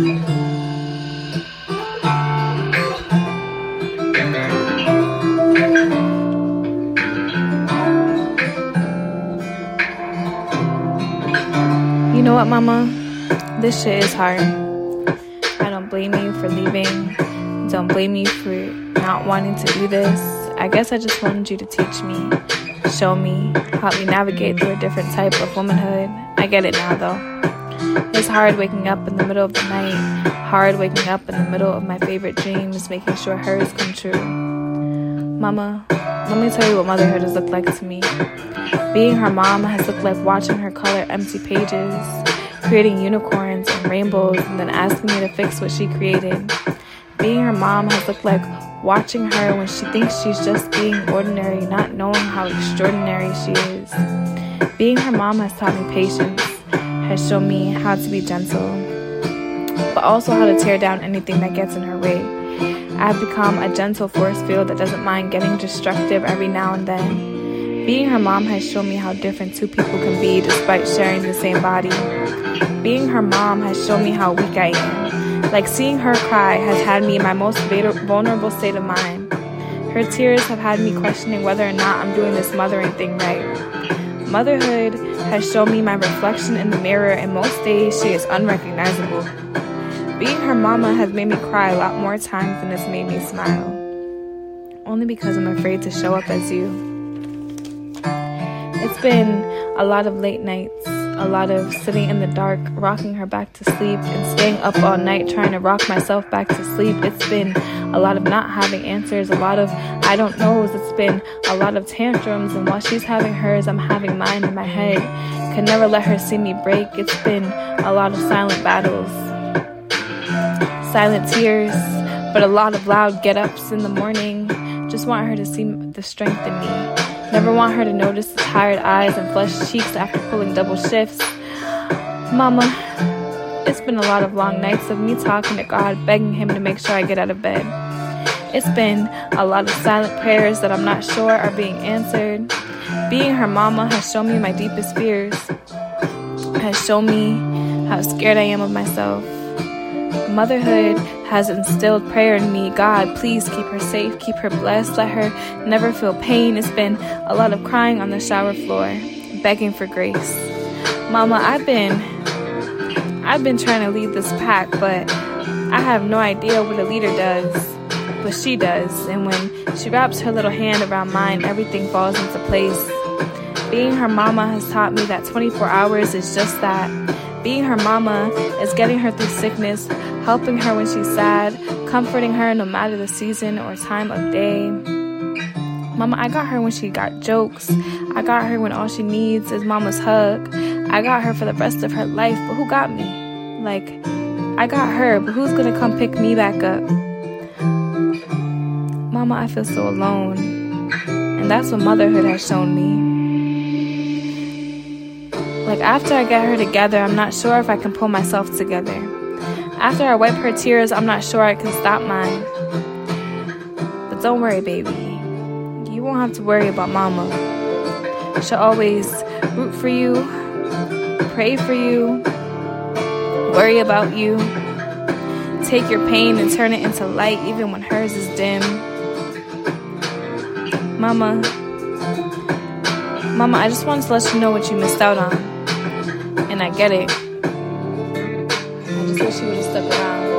You know what, Mama? This shit is hard. I don't blame you for leaving. Don't blame you for not wanting to do this. I guess I just wanted you to teach me, show me, help me navigate through a different type of womanhood. I get it now, though. It's hard waking up in the middle of the night, hard waking up in the middle of my favorite dreams, making sure hers come true. Mama, let me tell you what motherhood has looked like to me. Being her mom has looked like watching her color empty pages, creating unicorns and rainbows, and then asking me to fix what she created. Being her mom has looked like watching her when she thinks she's just being ordinary, not knowing how extraordinary she is. Being her mom has taught me patience, has shown me how to be gentle, but also how to tear down anything that gets in her way. I've become a gentle force field that doesn't mind getting destructive every now and then. Being her mom has shown me how different two people can be despite sharing the same body. Being her mom has shown me how weak I am. Like seeing her cry has had me in my most vulnerable state of mind. Her tears have had me questioning whether or not I'm doing this mothering thing right. Motherhood has shown me my reflection in the mirror, and most days she is unrecognizable. Being her mama has made me cry a lot more times than it's made me smile. Only because I'm afraid to show up as you. It's been a lot of late nights, a lot of sitting in the dark, rocking her back to sleep, and staying up all night trying to rock myself back to sleep. It's been a lot of not having answers, a lot of I don't knows. It's been a lot of tantrums, and while she's having hers, I'm having mine in my head. Can never let her see me break. It's been a lot of silent battles, silent tears, but a lot of loud get ups in the morning. Just want her to see the strength in me. Never want her to notice the tired eyes and flushed cheeks after pulling double shifts. Mama, it's been a lot of long nights of me talking to God, begging Him to make sure I get out of bed. It's been a lot of silent prayers that I'm not sure are being answered. Being her mama has shown me my deepest fears, has shown me how scared I am of myself. Motherhood has instilled prayer in me. God, please keep her safe, keep her blessed, let her never feel pain. It's been a lot of crying on the shower floor, begging for grace. Mama, I've been I've been trying to lead this pack, but I have no idea what a leader does. But she does, and when she wraps her little hand around mine, everything falls into place. Being her mama has taught me that 24 hours is just that. Being her mama is getting her through sickness, helping her when she's sad, comforting her no matter the season or time of day. Mama, I got her when she got jokes. I got her when all she needs is mama's hug. I got her for the rest of her life, but who got me? Like, I got her, but who's gonna come pick me back up? Mama, I feel so alone. And that's what motherhood has shown me. Like, after I get her together, I'm not sure if I can pull myself together. After I wipe her tears, I'm not sure I can stop mine. But don't worry, baby. You won't have to worry about mama. She'll always root for you, pray for you, worry about you, take your pain and turn it into light even when hers is dim. Mama, Mama, I just wanted to let you know what you missed out on and I get it. I just wish you would have stuck around.